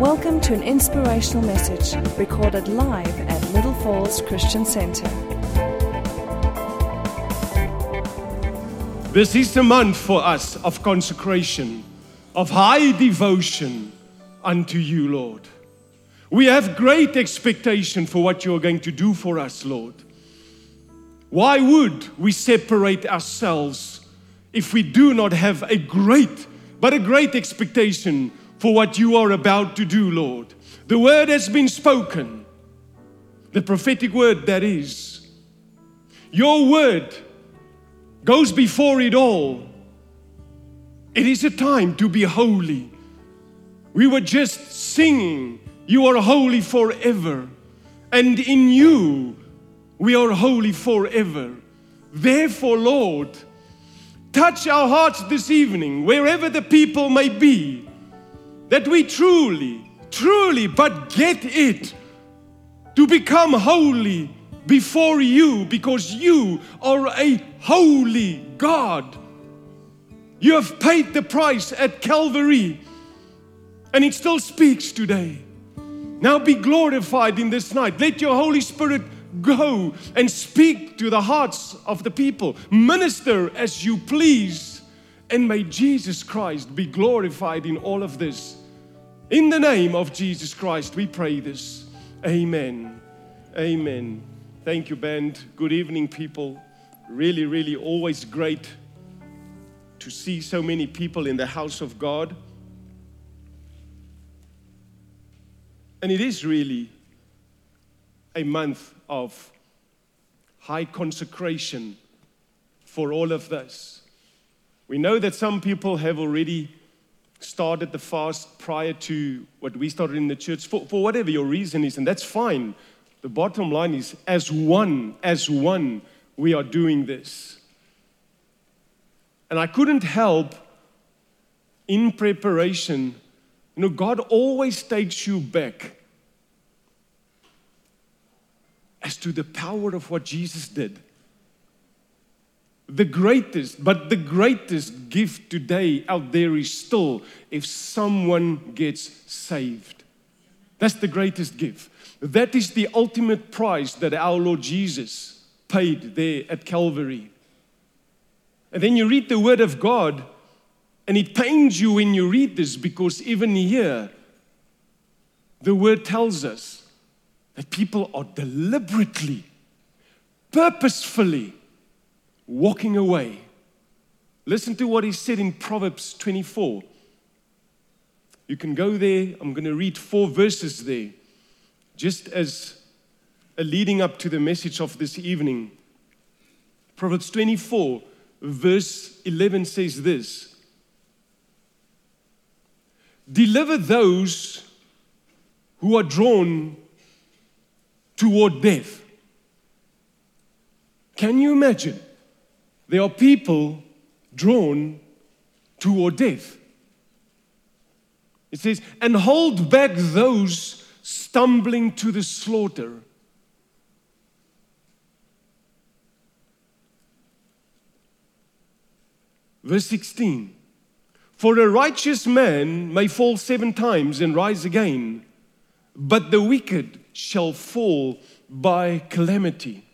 Welcome to an inspirational message recorded live at Little Falls Christian Center. This is the month for us of consecration, of high devotion unto you, Lord. We have great expectation for what you are going to do for us, Lord. Why would we separate ourselves if we do not have a great, but a great expectation for what you are about to do, Lord? The word has been spoken, the prophetic word that is. Your word goes before it all. It is a time to be holy. We were just singing, You are holy forever. And in you, we are holy forever. Therefore, Lord, touch our hearts this evening, wherever the people may be, that we truly, truly, but get it to become holy before you because you are a holy God. You have paid the price at Calvary and it still speaks today. Now be glorified in this night. Let your Holy Spirit go and speak to the hearts of the people. Minister as you please. And may Jesus Christ be glorified in all of this. In the name of Jesus Christ, we pray this. Amen. Amen. Thank you, band. Good evening, people. Really, really always great to see so many people in the house of God. And it is really a month of high consecration for all of this. We know that some people have already started the fast prior to what we started in the church for, for whatever your reason is, and that's fine. The bottom line is, as one, as one, we are doing this. And I couldn't help in preparation, you know, God always takes you back as to the power of what Jesus did. The greatest, but the greatest gift today out there is still if someone gets saved. That's the greatest gift. That is the ultimate price that our Lord Jesus paid there at Calvary. And then you read the Word of God, and it pains you when you read this because even here, the Word tells us that people are deliberately, purposefully walking away. Listen to what he said in Proverbs 24. You can go there. I'm going to read four verses there, just as a leading up to the message of this evening. Proverbs 24, verse 11 says this Deliver those who are drawn toward death. Can you imagine? There are people drawn toward death. It says, and hold back those stumbling to the slaughter. Verse 16 For a righteous man may fall seven times and rise again, but the wicked shall fall by calamity.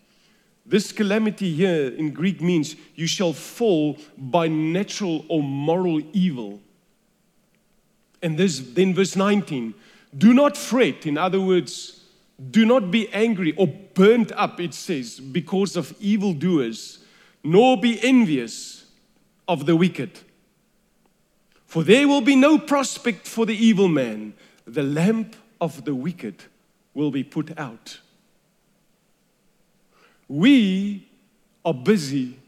This calamity here in Greek means you shall fall by natural or moral evil. And this, then verse 19, do not fret, in other words, do not be angry or burnt up, it says, because of evildoers, nor be envious of the wicked. For there will be no prospect for the evil man. The lamp of the wicked will be put out. We are busy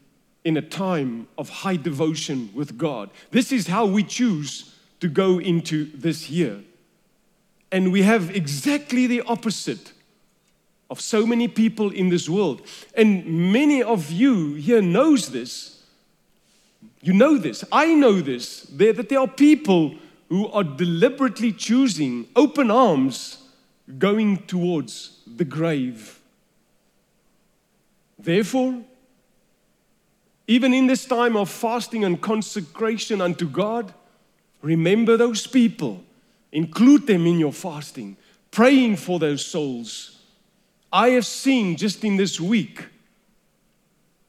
in a time of high devotion with God. This is how we choose to go into this year. And we have exactly the opposite of so many people in this world. And many of you here knows this. You know this. I know this. There, that there are people who are deliberately choosing open arms going towards the grave. Therefore, even in this time of fasting and consecration unto God, remember those people Include them in your fasting, praying for those souls. I have seen just in this week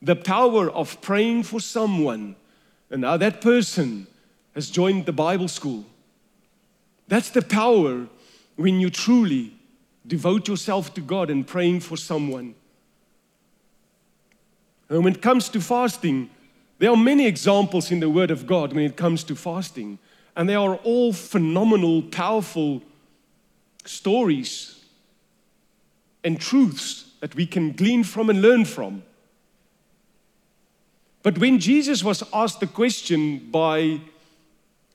the power of praying for someone, and now that person has joined the Bible school. That's the power when you truly devote yourself to God and praying for someone. And when it comes to fasting, there are many examples in the Word of God when it comes to fasting, and they are all phenomenal, powerful stories and truths that we can glean from and learn from. But when Jesus was asked the question by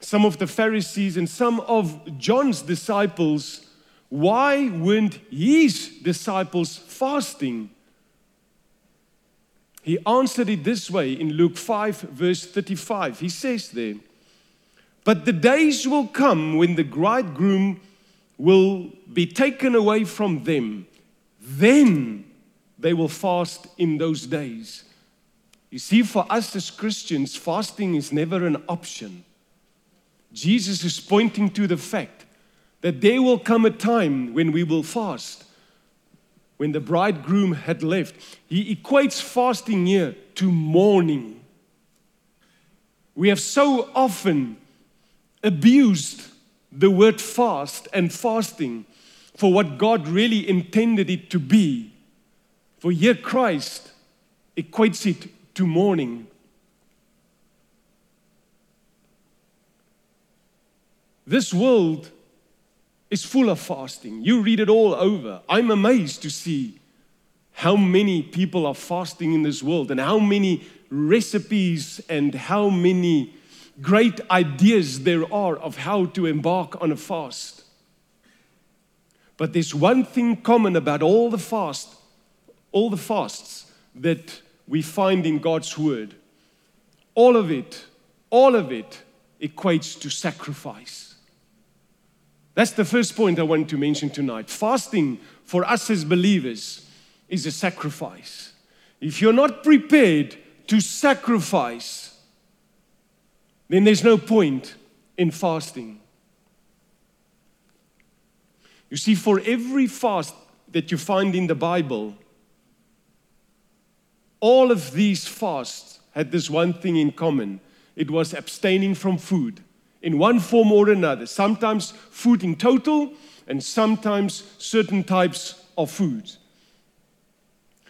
some of the Pharisees and some of John's disciples, why weren't his disciples fasting? He answered it this way in Luke 5, verse 35. He says there, But the days will come when the bridegroom will be taken away from them. Then they will fast in those days. You see, for us as Christians, fasting is never an option. Jesus is pointing to the fact that there will come a time when we will fast when the bridegroom had left. He equates fasting here to mourning. We have so often abused the word fast and fasting for what God really intended it to be. For here, Christ equates it to mourning. This world is full of fasting. You read it all over. I'm amazed to see how many people are fasting in this world and how many recipes and how many great ideas there are of how to embark on a fast. But there's one thing common about all the fast, all the fasts that we find in God's word. All of it, all of it equates to sacrifice. That's the first point I want to mention tonight. Fasting for us as believers is a sacrifice. If you're not prepared to sacrifice, then there's no point in fasting. You see, for every fast that you find in the Bible, all of these fasts had this one thing in common it was abstaining from food in one form or another. Sometimes food in total, and sometimes certain types of food.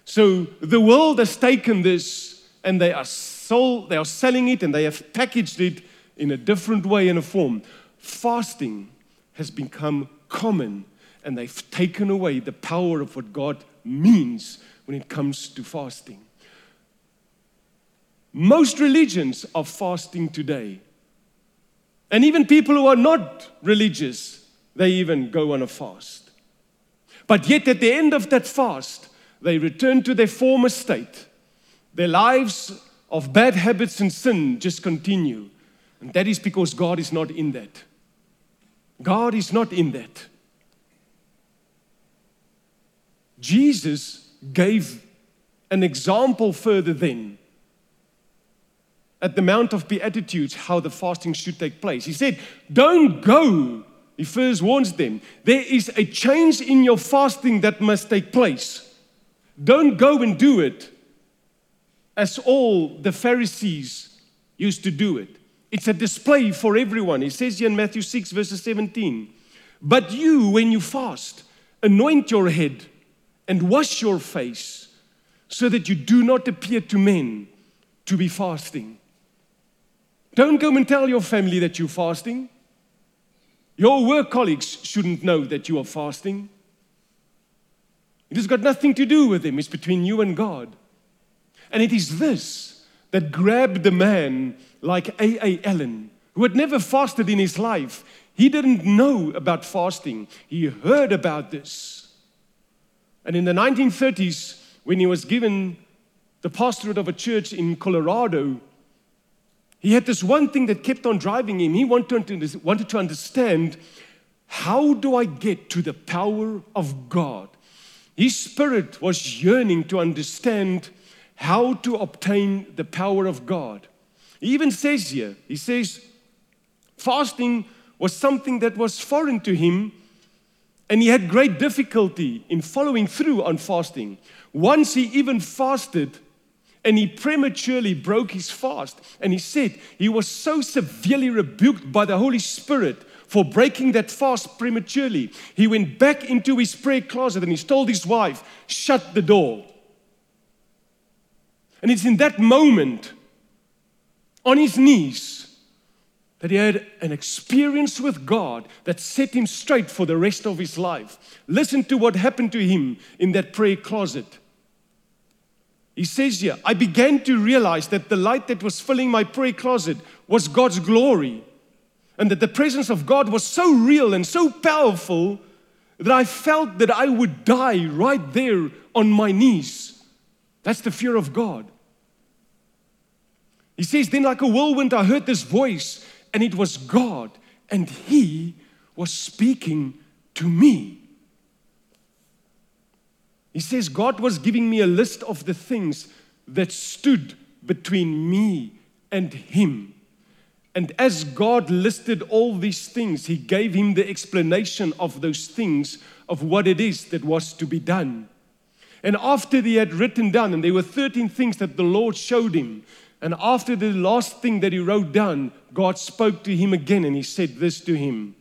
So the world has taken this and they are sold, they are selling it and they have packaged it in a different way and a form. Fasting has become common and they've taken away the power of what God means when it comes to fasting. Most religions are fasting today. And even people who are not religious, they even go on a fast. But yet, at the end of that fast, they return to their former state. Their lives of bad habits and sin just continue. And that is because God is not in that. God is not in that. Jesus gave an example further then at the Mount of Beatitudes how the fasting should take place. He said, Don't go. He first warns them. There is a change in your fasting that must take place. Don't go and do it as all the Pharisees used to do it. It's a display for everyone. He says here in Matthew 6, verses 17. But you, when you fast, anoint your head and wash your face so that you do not appear to men to be fasting don't go and tell your family that you're fasting. Your work colleagues shouldn't know that you are fasting. It has got nothing to do with them, it's between you and God. And it is this that grabbed a man like A.A. Allen, who had never fasted in his life. He didn't know about fasting, he heard about this. And in the 1930s, when he was given the pastorate of a church in Colorado, he had this one thing that kept on driving him. He wanted to, understand how do I get to the power of God? His spirit was yearning to understand how to obtain the power of God. He even says here, he says, fasting was something that was foreign to him, and he had great difficulty in following through on fasting. Once he even fasted and he prematurely broke his fast. And he said he was so severely rebuked by the Holy Spirit for breaking that fast prematurely. He went back into his prayer closet and he told his wife, Shut the door. And it's in that moment, on his knees, that he had an experience with God that set him straight for the rest of his life. Listen to what happened to him in that prayer closet. He says here, I began to realize that the light that was filling my prayer closet was God's glory. And that the presence of God was so real and so powerful that I felt that I would die right there on my knees. That's the fear of God. He says, Then, like a whirlwind, I heard this voice, and it was God, and He was speaking to me. He says, God was giving me a list of the things that stood between me and him. And as God listed all these things, He gave him the explanation of those things, of what it is that was to be done. And after he had written down, and there were 13 things that the Lord showed him, and after the last thing that he wrote down, God spoke to him again and He said this to him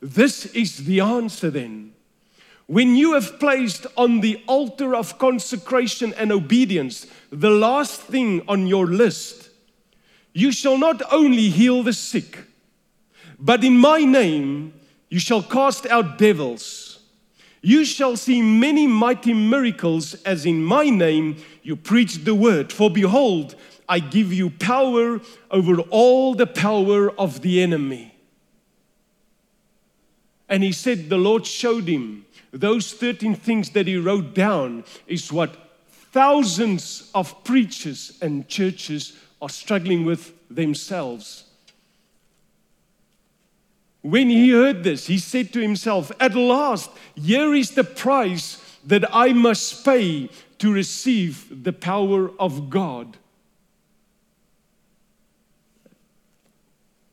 This is the answer then. When you have placed on the altar of consecration and obedience the last thing on your list, you shall not only heal the sick, but in my name you shall cast out devils. You shall see many mighty miracles as in my name you preach the word. For behold, I give you power over all the power of the enemy. And he said, The Lord showed him those 13 things that he wrote down is what thousands of preachers and churches are struggling with themselves. When he heard this, he said to himself, At last, here is the price that I must pay to receive the power of God.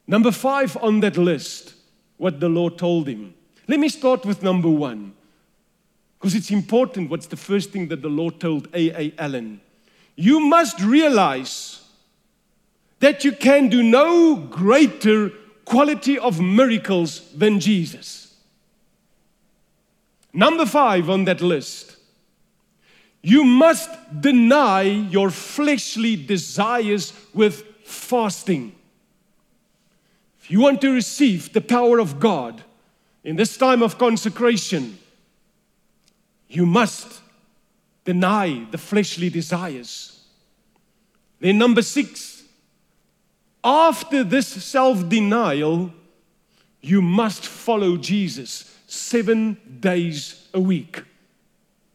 Number five on that list, what the Lord told him. Let me start with number one. Because it's important what's the first thing that the Lord told A.A. Allen. You must realize that you can do no greater quality of miracles than Jesus. Number five on that list. You must deny your fleshly desires with fasting. If you want to receive the power of God in this time of consecration, you must deny the fleshly desires. Then, number six, after this self denial, you must follow Jesus seven days a week,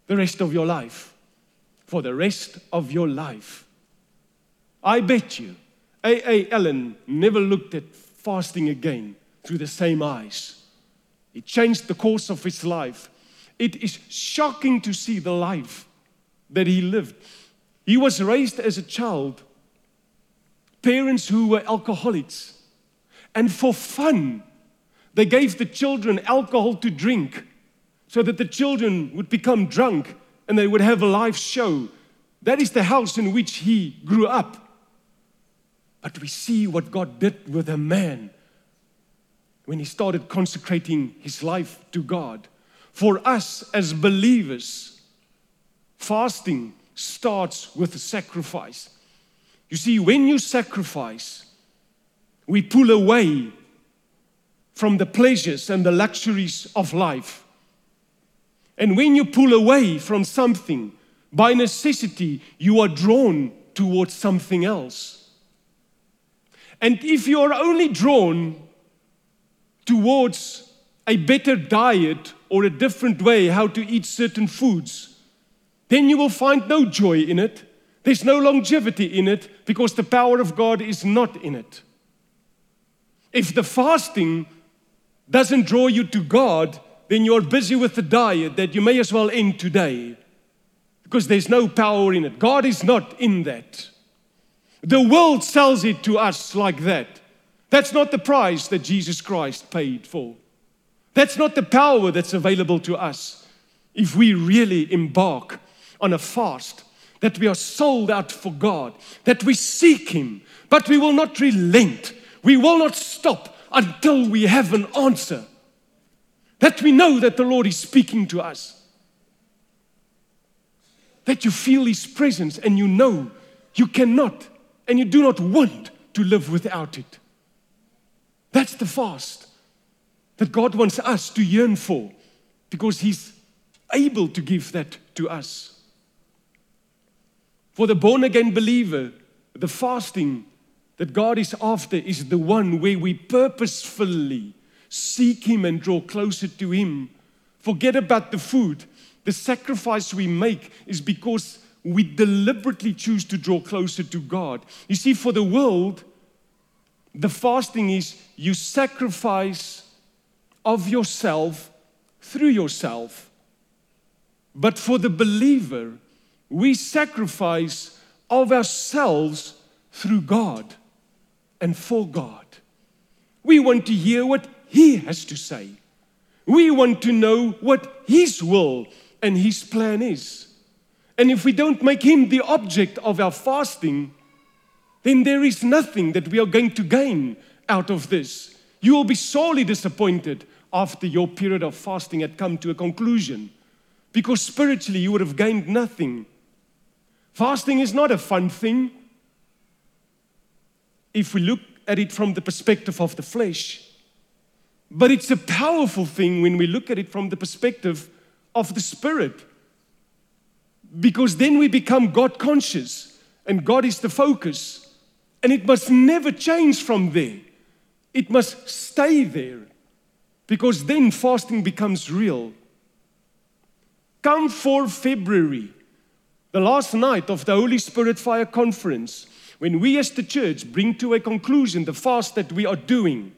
the rest of your life. For the rest of your life. I bet you A.A. Allen never looked at fasting again through the same eyes. It changed the course of his life it is shocking to see the life that he lived. He was raised as a child, parents who were alcoholics, and for fun, they gave the children alcohol to drink so that the children would become drunk and they would have a live show. That is the house in which he grew up. But we see what God did with a man when he started consecrating his life to God. For us as believers, fasting starts with a sacrifice. You see, when you sacrifice, we pull away from the pleasures and the luxuries of life. And when you pull away from something, by necessity, you are drawn towards something else. And if you are only drawn towards a better diet or a different way how to eat certain foods, then you will find no joy in it. There's no longevity in it because the power of God is not in it. If the fasting doesn't draw you to God, then you're busy with the diet that you may as well end today because there's no power in it. God is not in that. The world sells it to us like that That's not the price that Jesus Christ paid for. That's not the power that's available to us if we really embark on a fast, that we are sold out for God, that we seek Him, but we will not relent. We will not stop until we have an answer. That we know that the Lord is speaking to us. That you feel His presence and you know you cannot and you do not want to live without it. That's the fast that God wants us to yearn for because He's able to give that to us. For the born again believer, the fasting that God is after is the one where we purposefully seek Him and draw closer to Him. Forget about the food. The sacrifice we make is because we deliberately choose to draw closer to God. You see, for the world, the fasting is you sacrifice of yourself through yourself. But for the believer, we sacrifice of ourselves through God and for God. We want to hear what He has to say. We want to know what His will and His plan is. And if we don't make Him the object of our fasting, then there is nothing that we are going to gain out of this. You will be sorely disappointed after your period of fasting had come to a conclusion because spiritually you would have gained nothing. Fasting is not a fun thing if we look at it from the perspective of the flesh, but it's a powerful thing when we look at it from the perspective of the spirit because then we become God conscious and God is the focus. And it must never change from there. It must stay there because then fasting becomes real. Come for February, the last night of the Holy Spirit Fire Conference, when we as the church bring to a conclusion the fast that we are doing.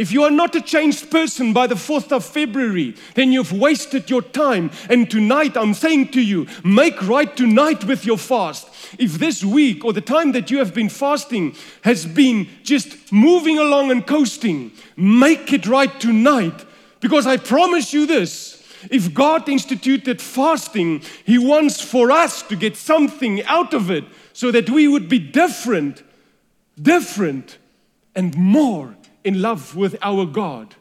If you are not a changed person by the 4th of February, then you've wasted your time. And tonight, I'm saying to you, make right tonight with your fast. If this week or the time that you have been fasting has been just moving along and coasting, make it right tonight. Because I promise you this if God instituted fasting, He wants for us to get something out of it so that we would be different, different, and more in love with our God.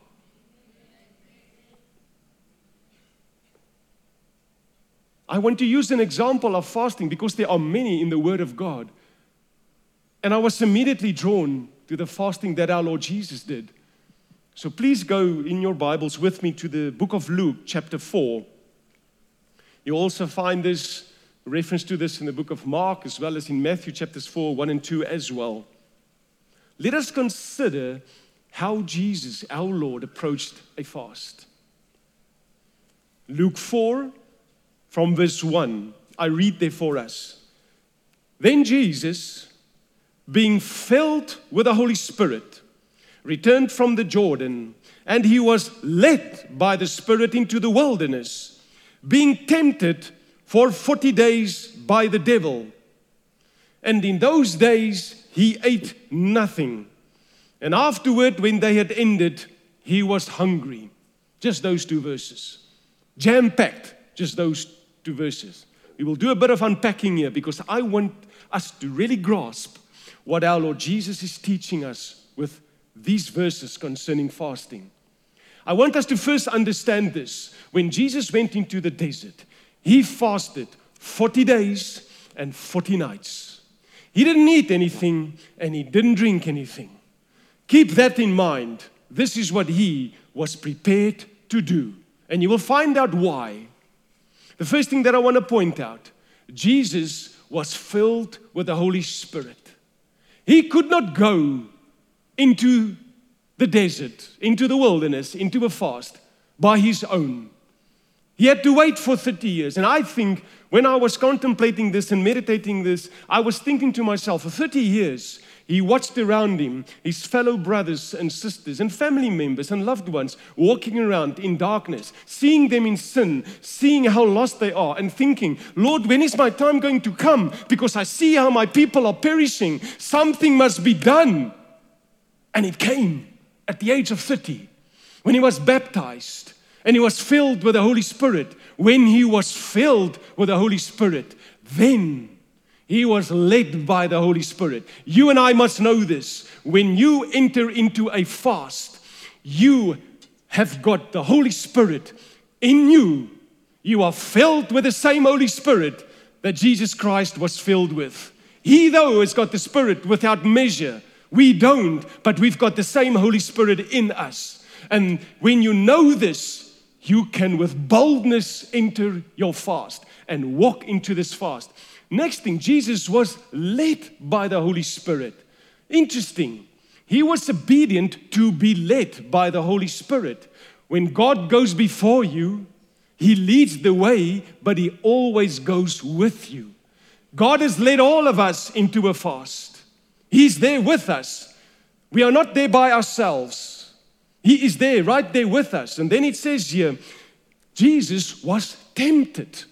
I want to use an example of fasting because there are many in the Word of God. And I was immediately drawn to the fasting that our Lord Jesus did. So please go in your Bibles with me to the book of Luke, chapter 4. You also find this reference to this in the book of Mark as well as in Matthew chapters 4, 1 and 2 as well. Let us consider how Jesus, our Lord, approached a fast. Luke 4, from verse 1, I read there for us. Then Jesus, being filled with the Holy Spirit, returned from the Jordan, and he was led by the Spirit into the wilderness, being tempted for 40 days by the devil. And in those days he ate nothing and afterward, when they had ended, he was hungry. Just those two verses. Jam packed, just those two verses. We will do a bit of unpacking here because I want us to really grasp what our Lord Jesus is teaching us with these verses concerning fasting. I want us to first understand this. When Jesus went into the desert, he fasted 40 days and 40 nights. He didn't eat anything and he didn't drink anything. Keep that in mind. This is what he was prepared to do. And you will find out why. The first thing that I want to point out Jesus was filled with the Holy Spirit. He could not go into the desert, into the wilderness, into a fast by his own. He had to wait for 30 years. And I think when I was contemplating this and meditating this, I was thinking to myself, for 30 years, he watched around him his fellow brothers and sisters and family members and loved ones walking around in darkness, seeing them in sin, seeing how lost they are, and thinking, Lord, when is my time going to come? Because I see how my people are perishing. Something must be done. And it came at the age of 30 when he was baptized and he was filled with the Holy Spirit. When he was filled with the Holy Spirit, then he was led by the Holy Spirit. You and I must know this. When you enter into a fast, you have got the Holy Spirit in you. You are filled with the same Holy Spirit that Jesus Christ was filled with. He, though, has got the Spirit without measure. We don't, but we've got the same Holy Spirit in us. And when you know this, you can with boldness enter your fast and walk into this fast. Next thing, Jesus was led by the Holy Spirit. Interesting. He was obedient to be led by the Holy Spirit. When God goes before you, He leads the way, but He always goes with you. God has led all of us into a fast. He's there with us. We are not there by ourselves. He is there, right there with us. And then it says here, Jesus was tempted.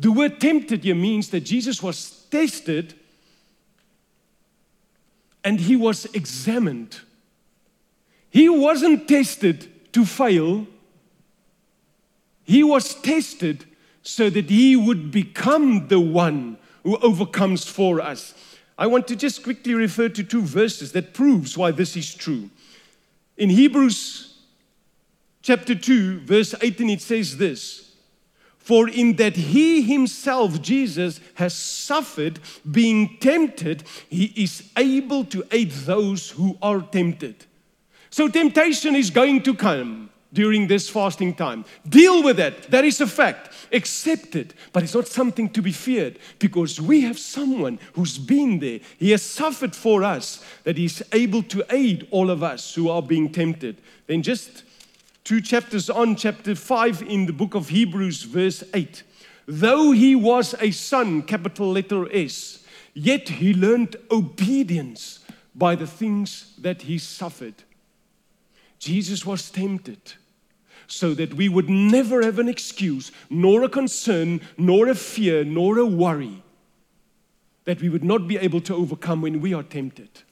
The word tempted here means that Jesus was tested and he was examined. He wasn't tested to fail, he was tested so that he would become the one who overcomes for us. I want to just quickly refer to two verses that proves why this is true. In Hebrews chapter 2 verse 18 it says this for in that he himself, Jesus, has suffered being tempted, he is able to aid those who are tempted. So, temptation is going to come during this fasting time. Deal with it. That is a fact. Accept it. But it's not something to be feared because we have someone who's been there. He has suffered for us that he's able to aid all of us who are being tempted. Then just two chapters on, chapter 5 in the book of Hebrews, verse 8. Though he was a son, capital letter S, yet he learned obedience by the things that he suffered. Jesus was tempted so that we would never have an excuse, nor a concern, nor a fear, nor a worry that we would not be able to overcome when we are tempted.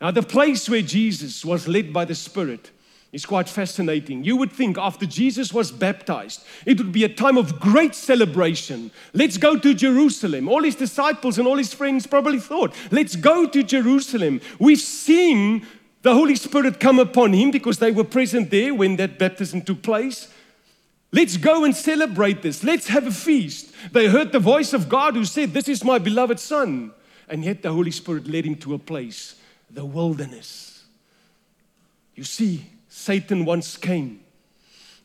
Now, the place where Jesus was led by the Spirit is quite fascinating. You would think after Jesus was baptized, it would be a time of great celebration. Let's go to Jerusalem. All his disciples and all his friends probably thought, let's go to Jerusalem. We've seen the Holy Spirit come upon him because they were present there when that baptism took place. Let's go and celebrate this. Let's have a feast. They heard the voice of God who said, This is my beloved Son. And yet the Holy Spirit led him to a place, the wilderness. You see, Satan once came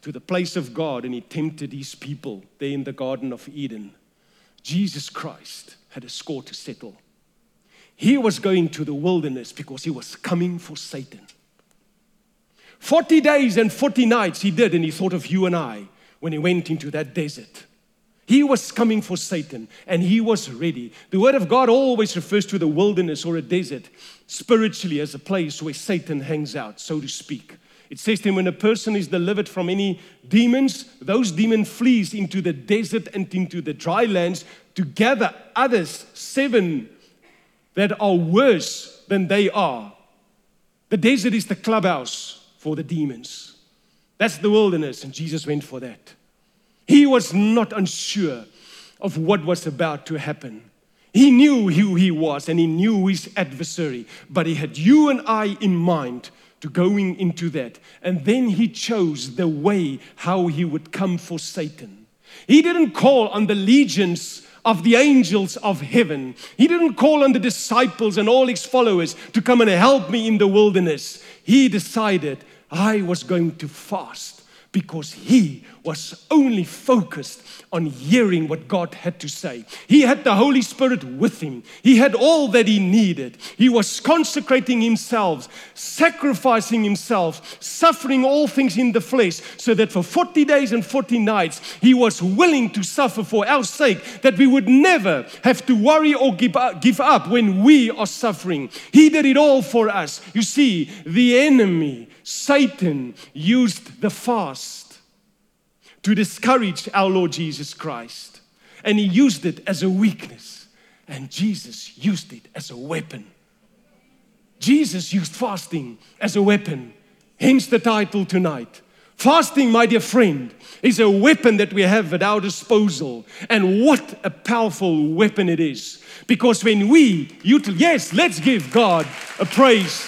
to the place of God and he tempted his people there in the Garden of Eden. Jesus Christ had a score to settle. He was going to the wilderness because he was coming for Satan. 40 days and 40 nights he did, and he thought of you and I when he went into that desert. He was coming for Satan and he was ready. The Word of God always refers to the wilderness or a desert spiritually as a place where Satan hangs out, so to speak. It says him, when a person is delivered from any demons, those demon flees into the desert and into the dry lands to gather others, seven that are worse than they are. The desert is the clubhouse for the demons. That's the wilderness, and Jesus went for that. He was not unsure of what was about to happen. He knew who he was and he knew his adversary, but he had you and I in mind to going into that. And then he chose the way how he would come for Satan. He didn't call on the legions of the angels of heaven. He didn't call on the disciples and all his followers to come and help me in the wilderness. He decided I was going to fast because he was only focused on hearing what God had to say. He had the Holy Spirit with him, he had all that he needed. He was consecrating himself, sacrificing himself, suffering all things in the flesh, so that for 40 days and 40 nights he was willing to suffer for our sake, that we would never have to worry or give up, give up when we are suffering. He did it all for us. You see, the enemy, Satan, used the fast to discourage our Lord Jesus Christ. And he used it as a weakness, and Jesus used it as a weapon. Jesus used fasting as a weapon, hence the title tonight. Fasting, my dear friend, is a weapon that we have at our disposal. And what a powerful weapon it is. Because when we utilize, yes, let's give God a praise.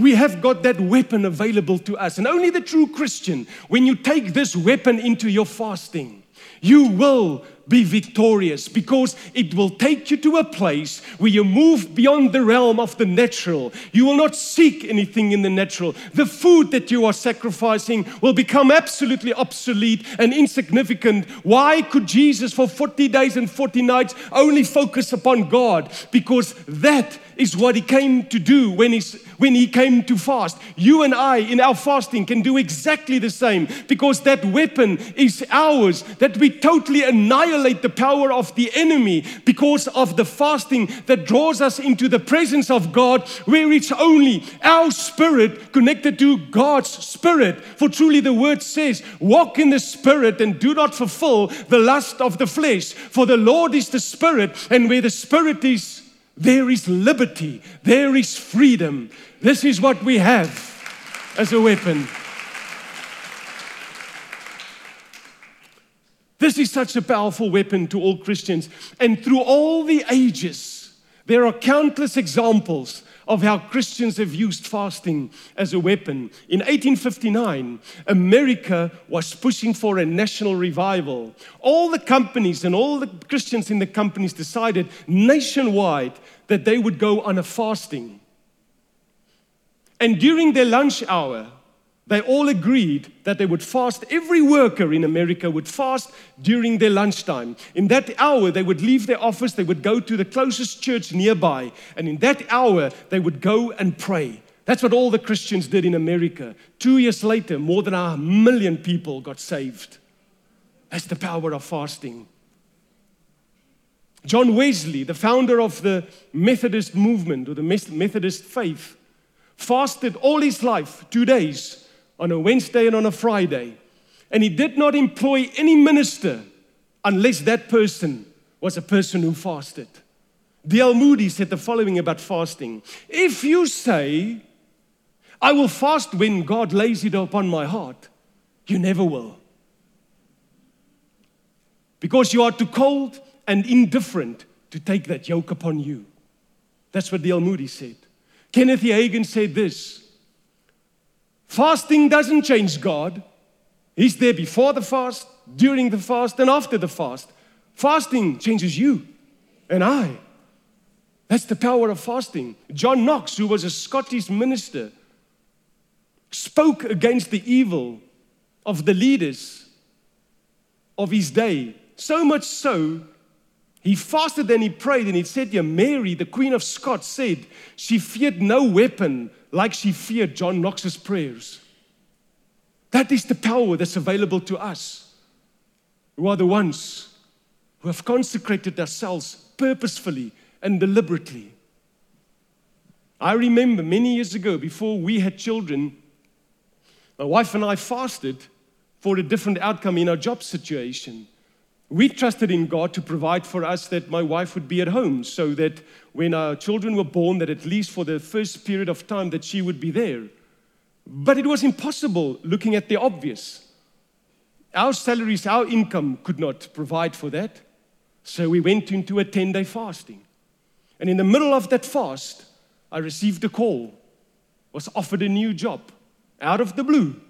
We have got that weapon available to us. And only the true Christian, when you take this weapon into your fasting, you will be victorious because it will take you to a place where you move beyond the realm of the natural. You will not seek anything in the natural. The food that you are sacrificing will become absolutely obsolete and insignificant. Why could Jesus, for 40 days and 40 nights, only focus upon God? Because that is what he came to do when, he's, when he came to fast. You and I, in our fasting, can do exactly the same because that weapon is ours, that we totally annihilate the power of the enemy because of the fasting that draws us into the presence of God, where it's only our spirit connected to God's spirit. For truly the word says, Walk in the spirit and do not fulfill the lust of the flesh. For the Lord is the spirit, and where the spirit is, there is liberty, there is freedom. This is what we have as a weapon. This is such a powerful weapon to all Christians. And through all the ages, there are countless examples of how Christians have used fasting as a weapon. In 1859, America was pushing for a national revival. All the companies and all the Christians in the companies decided nationwide that they would go on a fasting. And during their lunch hour, they all agreed that they would fast. Every worker in America would fast during their lunchtime. In that hour, they would leave their office, they would go to the closest church nearby, and in that hour, they would go and pray. That's what all the Christians did in America. Two years later, more than a million people got saved. That's the power of fasting. John Wesley, the founder of the Methodist movement or the Methodist faith, fasted all his life, two days on a Wednesday and on a Friday. And he did not employ any minister unless that person was a person who fasted. D.L. Moody said the following about fasting If you say, I will fast when God lays it upon my heart, you never will. Because you are too cold and indifferent to take that yoke upon you. That's what D.L. Moody said. Kenneth. Hagin said this Fasting doesn't change God. He's there before the fast, during the fast, and after the fast. Fasting changes you and I. That's the power of fasting. John Knox, who was a Scottish minister, spoke against the evil of the leaders of his day. So much so, he fasted and he prayed, and he said, Yeah, Mary, the Queen of Scots, said she feared no weapon like she feared John Knox's prayers. That is the power that's available to us, who are the ones who have consecrated ourselves purposefully and deliberately. I remember many years ago, before we had children, my wife and I fasted for a different outcome in our job situation. We trusted in God to provide for us that my wife would be at home so that when our children were born, that at least for the first period of time that she would be there. But it was impossible looking at the obvious. Our salaries, our income could not provide for that. So we went into a 10 day fasting. And in the middle of that fast, I received a call, was offered a new job out of the blue.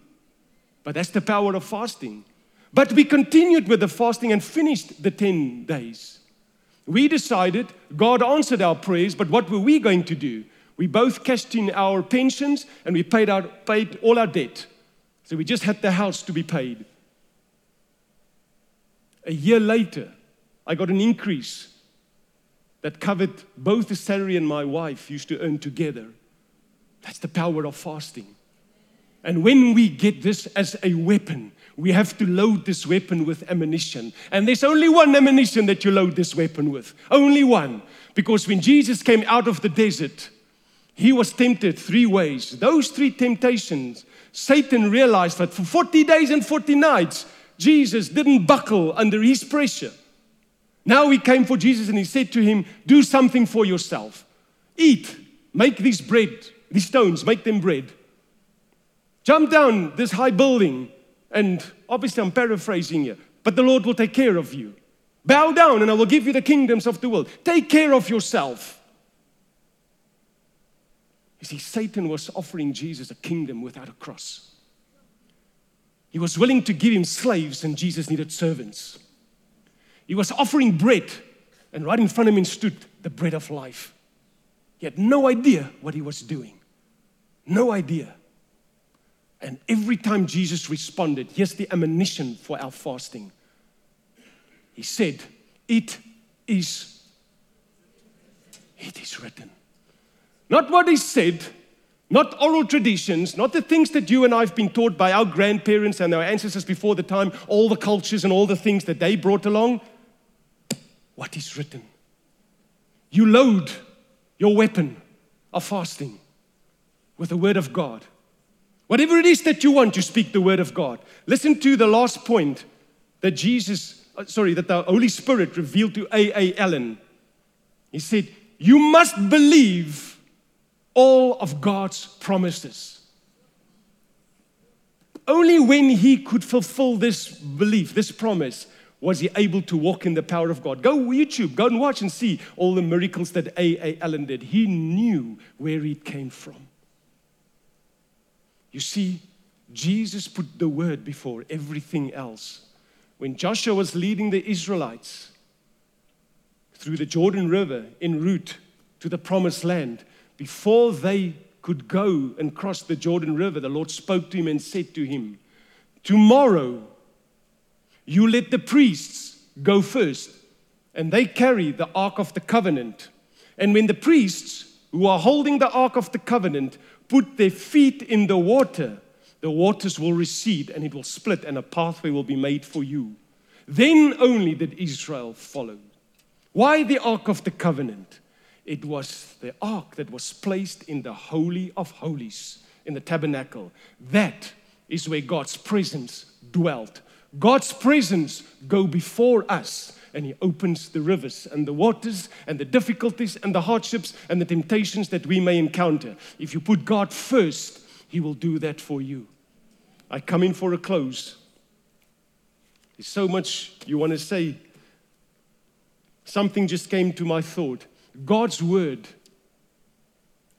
But that's the power of fasting. But we continued with the fasting and finished the 10 days. We decided God answered our prayers, but what were we going to do? We both cashed in our pensions and we paid, our, paid all our debt. So we just had the house to be paid. A year later, I got an increase that covered both the salary and my wife used to earn together. That's the power of fasting. And when we get this as a weapon, we have to load this weapon with ammunition. And there's only one ammunition that you load this weapon with. Only one. Because when Jesus came out of the desert, he was tempted three ways. Those three temptations, Satan realized that for 40 days and 40 nights, Jesus didn't buckle under his pressure. Now he came for Jesus and he said to him, Do something for yourself. Eat, make these bread, these stones, make them bread. Jump down this high building, and obviously I'm paraphrasing here, but the Lord will take care of you. Bow down, and I will give you the kingdoms of the world. Take care of yourself. You see, Satan was offering Jesus a kingdom without a cross. He was willing to give him slaves, and Jesus needed servants. He was offering bread, and right in front of him stood the bread of life. He had no idea what he was doing. No idea. And every time Jesus responded, here's the ammunition for our fasting. He said, It is, it is written. Not what he said, not oral traditions, not the things that you and I have been taught by our grandparents and our ancestors before the time, all the cultures and all the things that they brought along. What is written? You load your weapon of fasting with the word of God. Whatever it is that you want, you speak the word of God. Listen to the last point that Jesus, uh, sorry, that the Holy Spirit revealed to A.A. Allen. He said, You must believe all of God's promises. Only when he could fulfill this belief, this promise, was he able to walk in the power of God. Go YouTube, go and watch and see all the miracles that A.A. Allen did. He knew where it came from. You see, Jesus put the word before everything else. When Joshua was leading the Israelites through the Jordan River en route to the promised land, before they could go and cross the Jordan River, the Lord spoke to him and said to him, Tomorrow you let the priests go first, and they carry the Ark of the Covenant. And when the priests who are holding the Ark of the Covenant put their feet in the water, the waters will recede and it will split, and a pathway will be made for you. Then only did Israel follow. Why the Ark of the Covenant? It was the ark that was placed in the Holy of Holies, in the tabernacle. That is where God's presence dwelt. God's presence go before us and he opens the rivers and the waters and the difficulties and the hardships and the temptations that we may encounter. If you put God first, he will do that for you. I come in for a close. There's so much you want to say. Something just came to my thought. God's word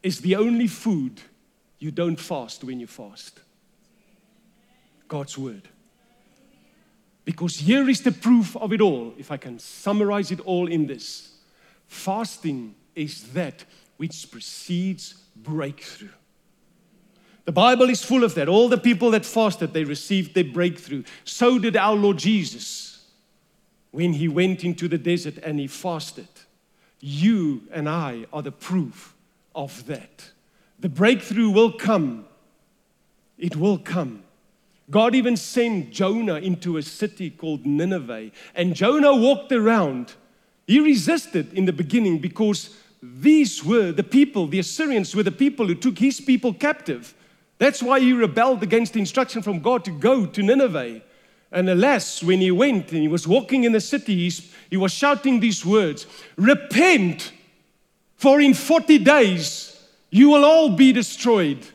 is the only food you don't fast when you fast. God's word. Because here is the proof of it all, if I can summarize it all in this fasting is that which precedes breakthrough. The Bible is full of that. All the people that fasted, they received their breakthrough. So did our Lord Jesus when he went into the desert and he fasted. You and I are the proof of that. The breakthrough will come. It will come. God even sent Jonah into a city called Nineveh, and Jonah walked around. He resisted in the beginning because these were the people, the Assyrians were the people who took his people captive. That's why he rebelled against the instruction from God to go to Nineveh. And alas, when he went and he was walking in the city, he was shouting these words Repent, for in 40 days you will all be destroyed.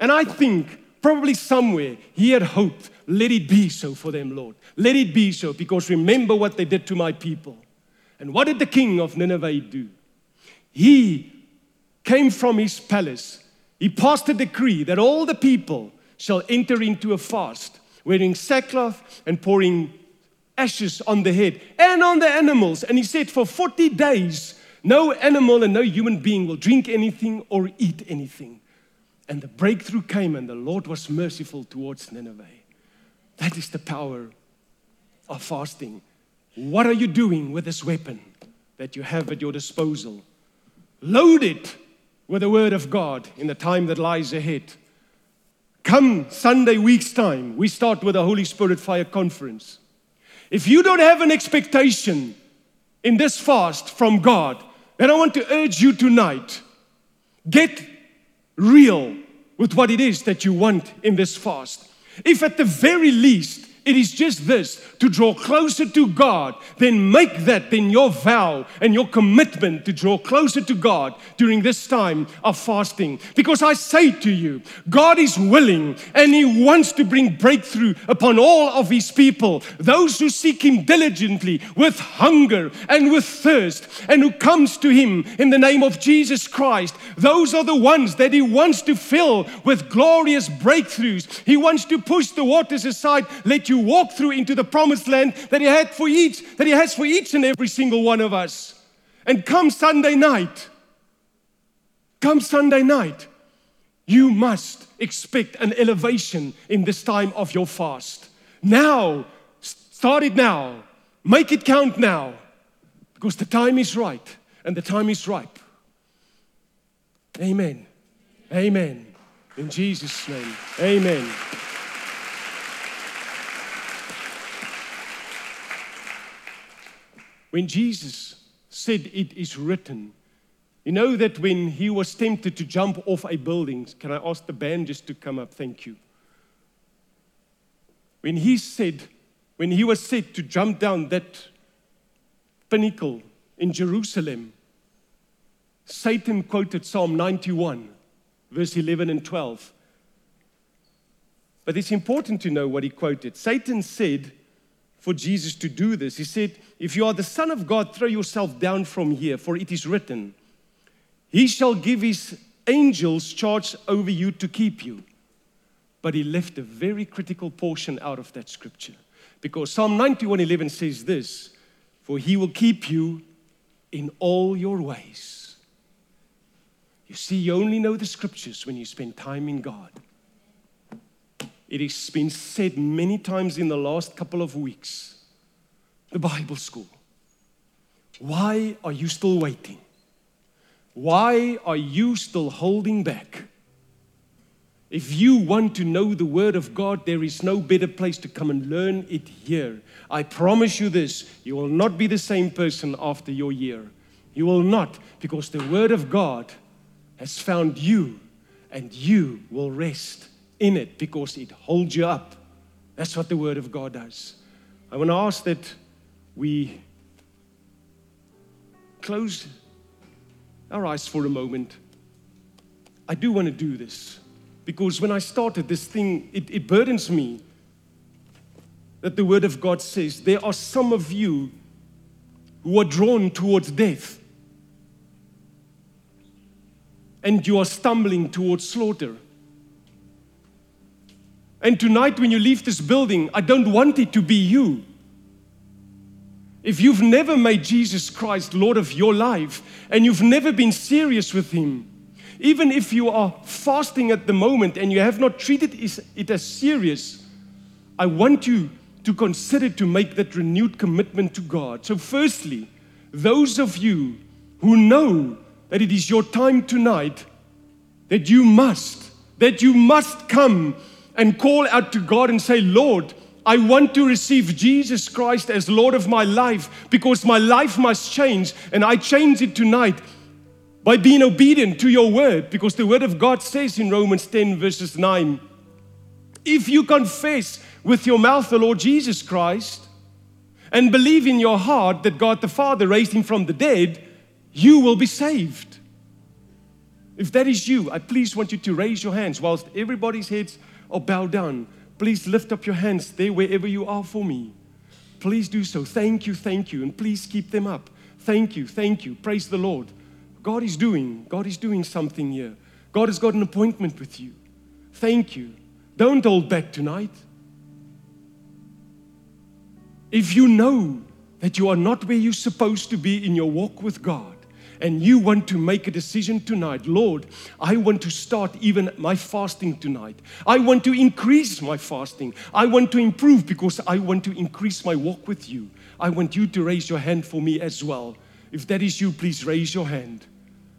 And I think Probably somewhere he had hoped, let it be so for them, Lord. Let it be so, because remember what they did to my people. And what did the king of Nineveh do? He came from his palace. He passed a decree that all the people shall enter into a fast, wearing sackcloth and pouring ashes on the head and on the animals. And he said, For 40 days, no animal and no human being will drink anything or eat anything. And the breakthrough came, and the Lord was merciful towards Nineveh. That is the power of fasting. What are you doing with this weapon that you have at your disposal? Load it with the Word of God in the time that lies ahead. Come Sunday, week's time, we start with a Holy Spirit Fire Conference. If you don't have an expectation in this fast from God, then I want to urge you tonight get real with what it is that you want in this fast. If at the very least it is just this to draw closer to God, then make that then your vow and your commitment to draw closer to God during this time of fasting. Because I say to you, God is willing and He wants to bring breakthrough upon all of His people, those who seek Him diligently with hunger and with thirst, and who comes to Him in the name of Jesus Christ. Those are the ones that He wants to fill with glorious breakthroughs. He wants to push the waters aside, let you walk through into the promised land that He had for each, that He has for each and every single one of us. And come Sunday night, come Sunday night, you must expect an elevation in this time of your fast. Now, start it now, make it count now, because the time is right and the time is ripe. Amen. Amen. In Jesus' name, amen. When Jesus said, It is written, you know that when he was tempted to jump off a building, can I ask the band just to come up? Thank you. When he said, when he was said to jump down that pinnacle in Jerusalem, Satan quoted Psalm 91, verse 11 and 12. But it's important to know what he quoted. Satan said for Jesus to do this, he said, If you are the Son of God, throw yourself down from here, for it is written, He shall give His angels charge over you to keep you. But he left a very critical portion out of that scripture. Because Psalm 91:11 says this, for he will keep you in all your ways. You see, you only know the scriptures when you spend time in God. It has been said many times in the last couple of weeks. The Bible school. Why are you still waiting? Why are you still holding back? If you want to know the Word of God, there is no better place to come and learn it here. I promise you this you will not be the same person after your year. You will not, because the Word of God has found you, and you will rest in it because it holds you up. That's what the Word of God does. I want to ask that we close our eyes for a moment. I do want to do this because when I started this thing, it, it burdens me that the Word of God says there are some of you who are drawn towards death and you are stumbling towards slaughter. And tonight, when you leave this building, I don't want it to be you. If you've never made Jesus Christ Lord of your life and you've never been serious with Him, even if you are fasting at the moment and you have not treated it as serious, I want you to consider to make that renewed commitment to God. So, firstly, those of you who know that it is your time tonight, that you must, that you must come and call out to God and say, Lord, I want to receive Jesus Christ as Lord of my life because my life must change and I change it tonight by being obedient to your word because the word of God says in Romans 10 verses 9 if you confess with your mouth the Lord Jesus Christ and believe in your heart that God the Father raised him from the dead you will be saved. If that is you I please want you to raise your hands whilst everybody's heads or bow down, please lift up your hands there wherever you are for me. Please do so. Thank you, thank you, and please keep them up. Thank you, thank you. Praise the Lord. God is doing, God is doing something here. God has got an appointment with you. Thank you. Don't hold back tonight. If you know that you are not where you're supposed to be in your walk with God, and you want to make a decision tonight, Lord, I want to start even my fasting tonight. I want to increase my fasting. I want to improve because I want to increase my walk with you. I want you to raise your hand for me as well. If that is you, please raise your hand.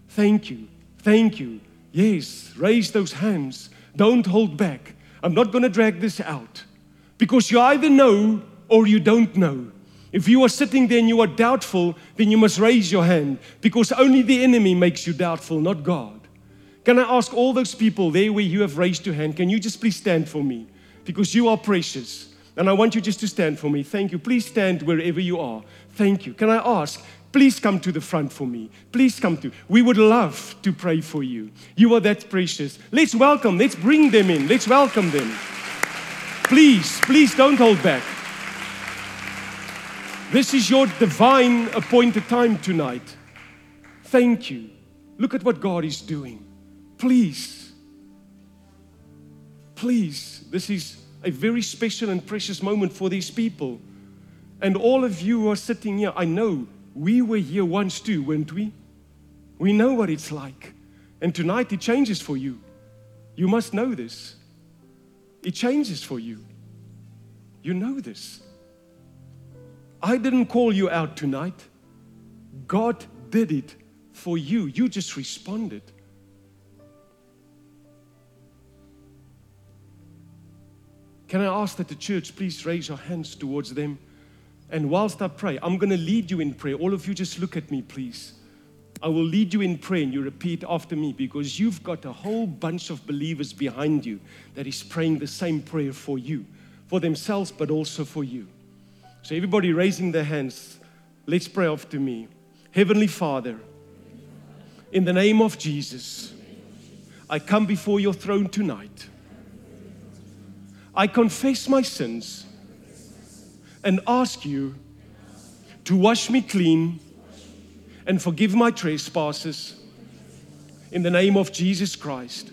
Thank you. Thank you. Yes, raise those hands. Don't hold back. I'm not going to drag this out because you either know or you don't know. If you are sitting there and you are doubtful, then you must raise your hand because only the enemy makes you doubtful, not God. Can I ask all those people there where you have raised your hand, can you just please stand for me? Because you are precious. And I want you just to stand for me. Thank you. Please stand wherever you are. Thank you. Can I ask? Please come to the front for me. Please come to. We would love to pray for you. You are that precious. Let's welcome, let's bring them in. Let's welcome them. Please, please don't hold back. This is your divine appointed time tonight. Thank you. Look at what God is doing. Please, please, this is a very special and precious moment for these people. And all of you who are sitting here, I know we were here once too, weren't we? We know what it's like. And tonight it changes for you. You must know this. It changes for you. You know this. I didn't call you out tonight. God did it for you. You just responded. Can I ask that the church please raise your hands towards them? And whilst I pray, I'm going to lead you in prayer. All of you just look at me, please. I will lead you in prayer and you repeat after me because you've got a whole bunch of believers behind you that is praying the same prayer for you, for themselves, but also for you. So, everybody raising their hands, let's pray after me. Heavenly Father, in the name of Jesus, I come before your throne tonight. I confess my sins and ask you to wash me clean and forgive my trespasses in the name of Jesus Christ.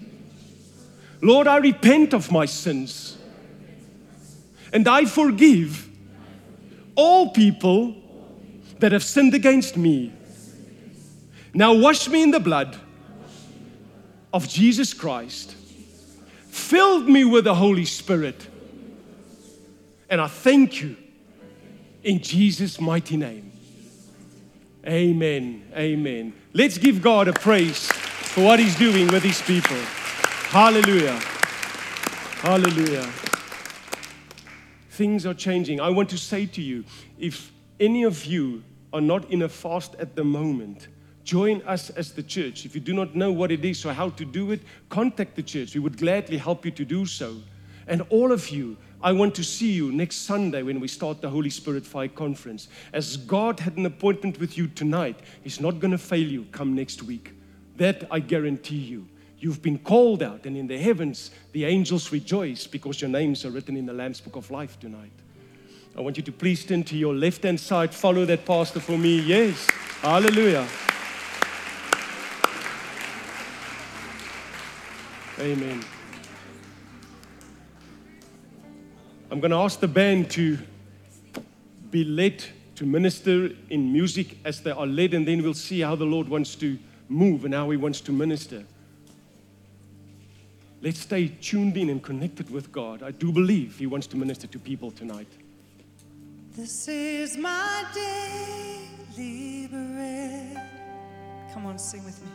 Lord, I repent of my sins and I forgive all people that have sinned against me. Now wash me in the blood of Jesus Christ filled me with the Holy Spirit. And I thank you in Jesus' mighty name. Amen. Amen. Let's give God a praise for what He's doing with His people. Hallelujah. Hallelujah. Things are changing. I want to say to you if any of you are not in a fast at the moment, Join us as the church. If you do not know what it is or how to do it, contact the church. We would gladly help you to do so. And all of you, I want to see you next Sunday when we start the Holy Spirit Fire Conference. As God had an appointment with you tonight, He's not going to fail you come next week. That I guarantee you. You've been called out, and in the heavens, the angels rejoice because your names are written in the Lamb's Book of Life tonight. I want you to please stand to your left hand side. Follow that pastor for me. Yes. Hallelujah. Amen. I'm going to ask the band to be led to minister in music as they are led, and then we'll see how the Lord wants to move and how He wants to minister. Let's stay tuned in and connected with God. I do believe He wants to minister to people tonight. This is my daily bread. Come on, sing with me.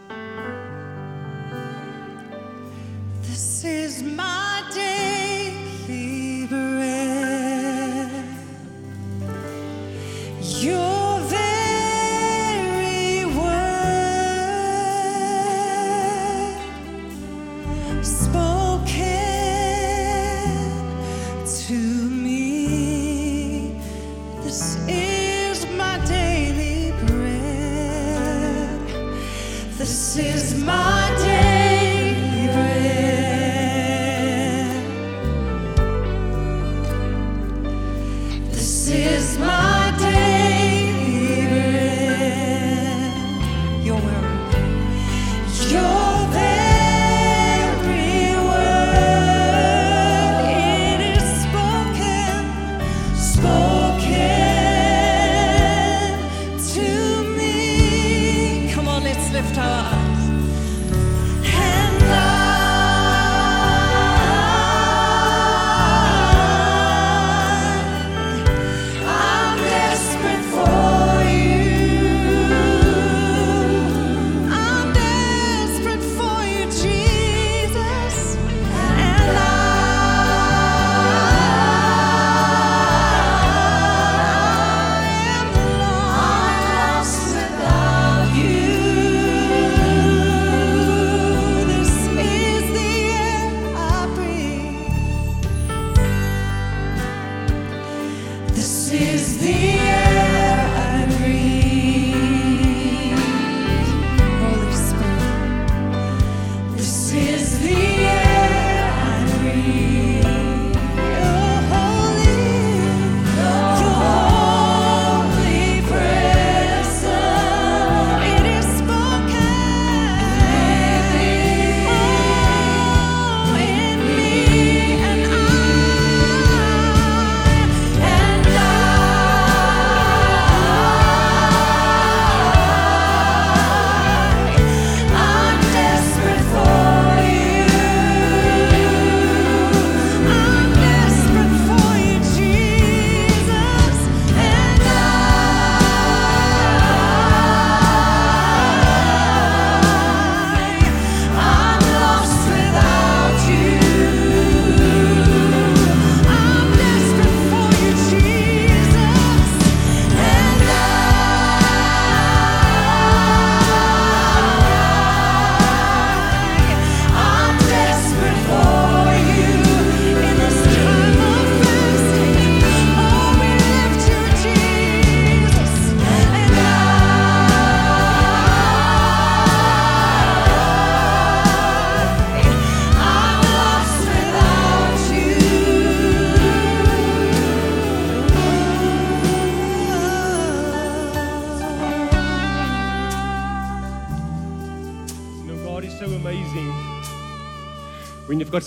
This is my daily bread. Your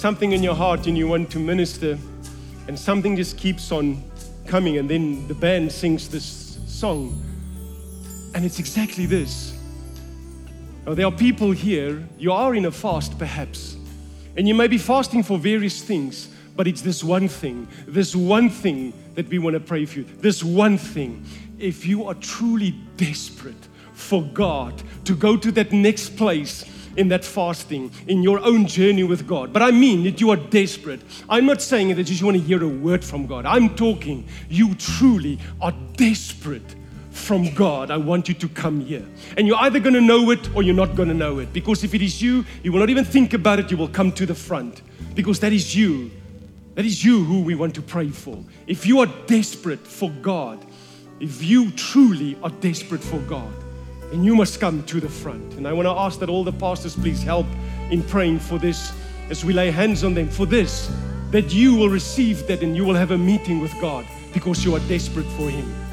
something in your heart and you want to minister, and something just keeps on coming, and then the band sings this song, and it's exactly this. Now, there are people here, you are in a fast perhaps, and you may be fasting for various things, but it's this one thing, this one thing that we want to pray for you. This one thing. If you are truly desperate for God to go to that next place in that fasting, in your own journey with God, but I mean that you are desperate. I'm not saying that you just want to hear a word from God. I'm talking you truly are desperate from God, I want you to come here. And you're either going to know it or you're not going to know it. Because if it is you, you will not even think about it, you will come to the front. Because that is you. That is you who we want to pray for. If you are desperate for God, if you truly are desperate for God, and you must come to the front. And I want to ask that all the pastors please help in praying for this as we lay hands on them for this, that you will receive that and you will have a meeting with God because you are desperate for Him.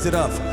Raise it up.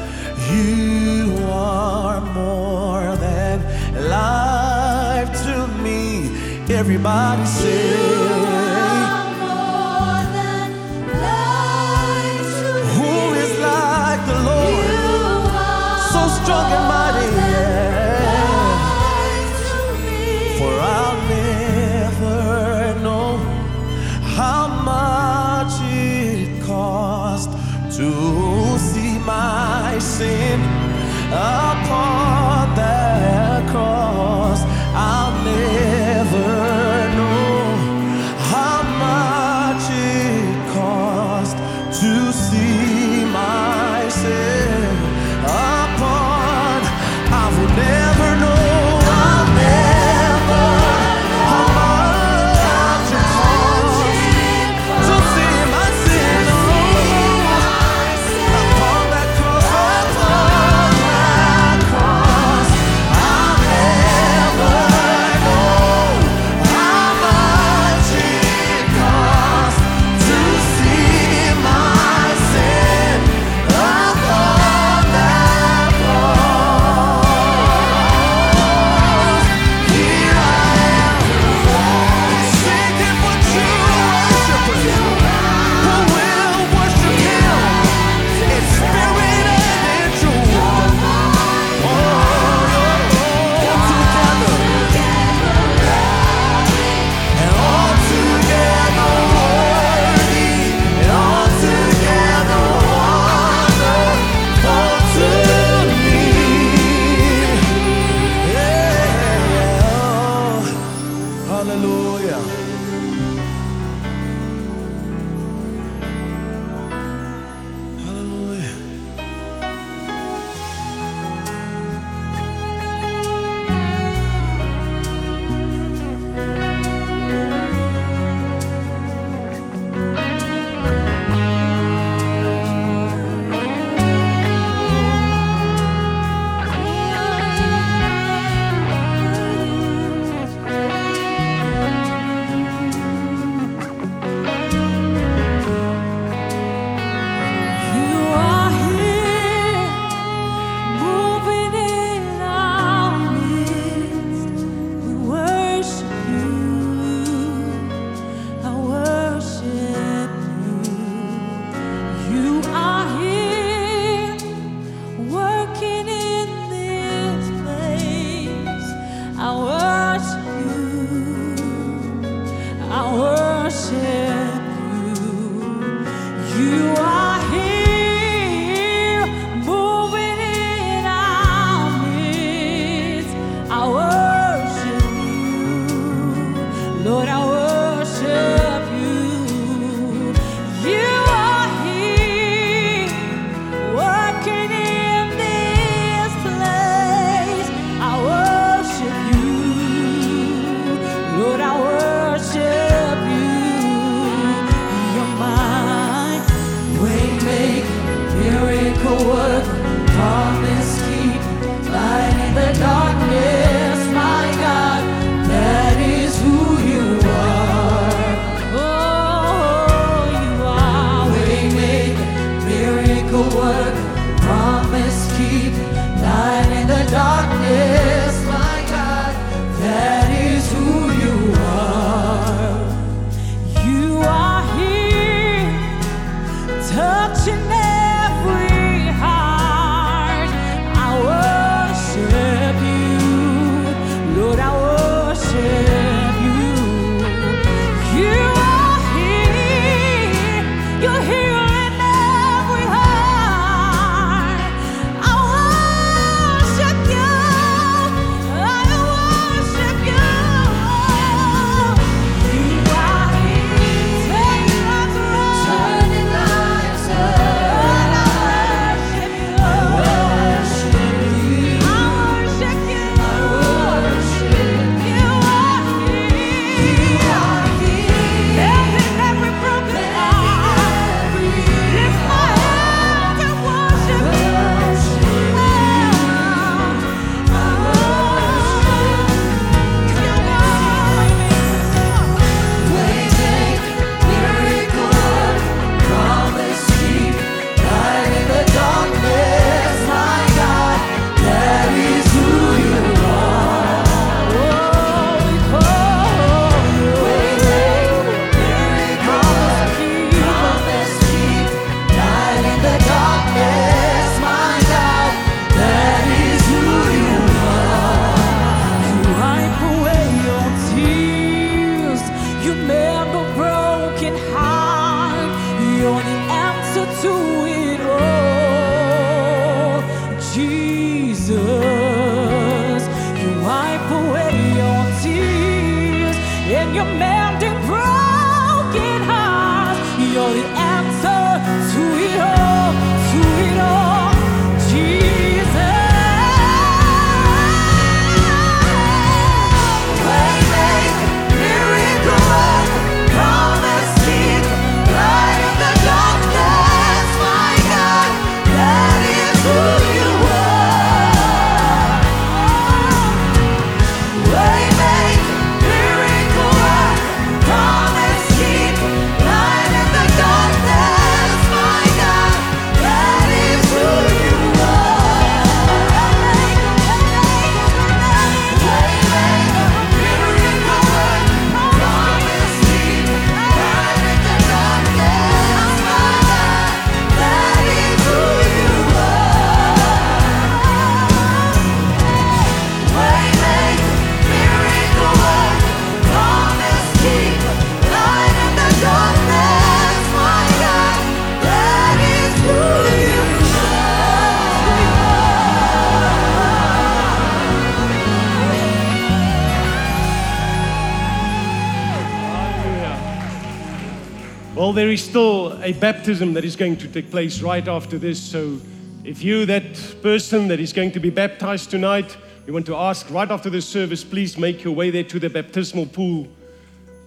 Is still a baptism that is going to take place right after this. So, if you, that person that is going to be baptized tonight, we want to ask right after this service, please make your way there to the baptismal pool.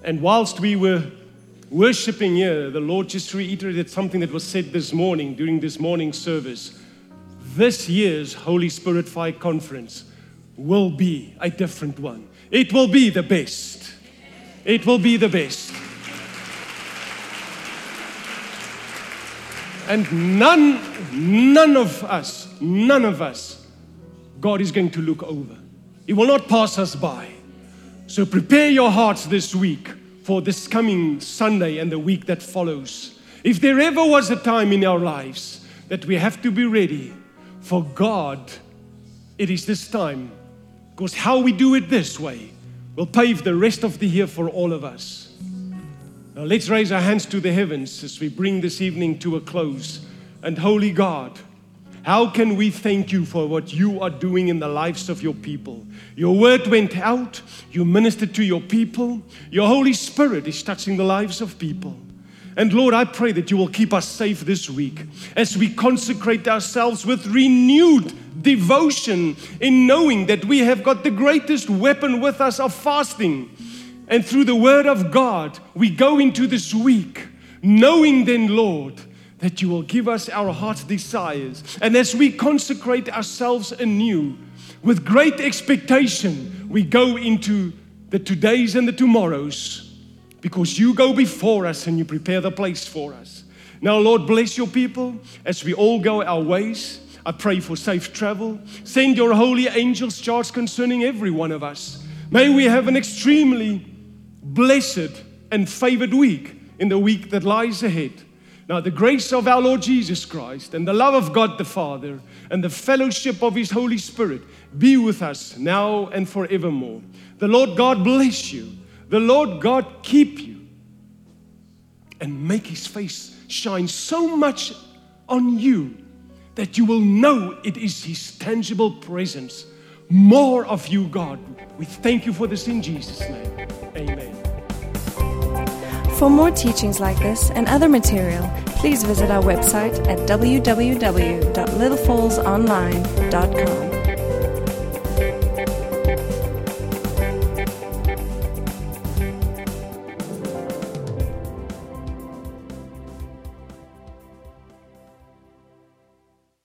And whilst we were worshiping here, the Lord just reiterated something that was said this morning during this morning service. This year's Holy Spirit Fire Conference will be a different one. It will be the best. It will be the best. And none, none of us, none of us, God is going to look over. He will not pass us by. So prepare your hearts this week for this coming Sunday and the week that follows. If there ever was a time in our lives that we have to be ready for God, it is this time. Because how we do it this way will pave the rest of the year for all of us. Now let's raise our hands to the heavens as we bring this evening to a close. And Holy God, how can we thank you for what you are doing in the lives of your people? Your word went out, you ministered to your people, your Holy Spirit is touching the lives of people. And Lord, I pray that you will keep us safe this week as we consecrate ourselves with renewed devotion in knowing that we have got the greatest weapon with us of fasting. And through the word of God, we go into this week knowing then, Lord, that you will give us our heart's desires. And as we consecrate ourselves anew with great expectation, we go into the todays and the tomorrows because you go before us and you prepare the place for us. Now, Lord, bless your people as we all go our ways. I pray for safe travel. Send your holy angels charge concerning every one of us. May we have an extremely blessed and favored week in the week that lies ahead. Now, the grace of our Lord Jesus Christ and the love of God the Father and the fellowship of His Holy Spirit be with us now and forevermore. The Lord God bless you. The Lord God keep you and make His face shine so much on you that you will know it is His tangible presence. More of you, God. We thank you for this in Jesus' name. Amen. For more teachings like this and other material, please visit our website at www.littlefallsonline.com.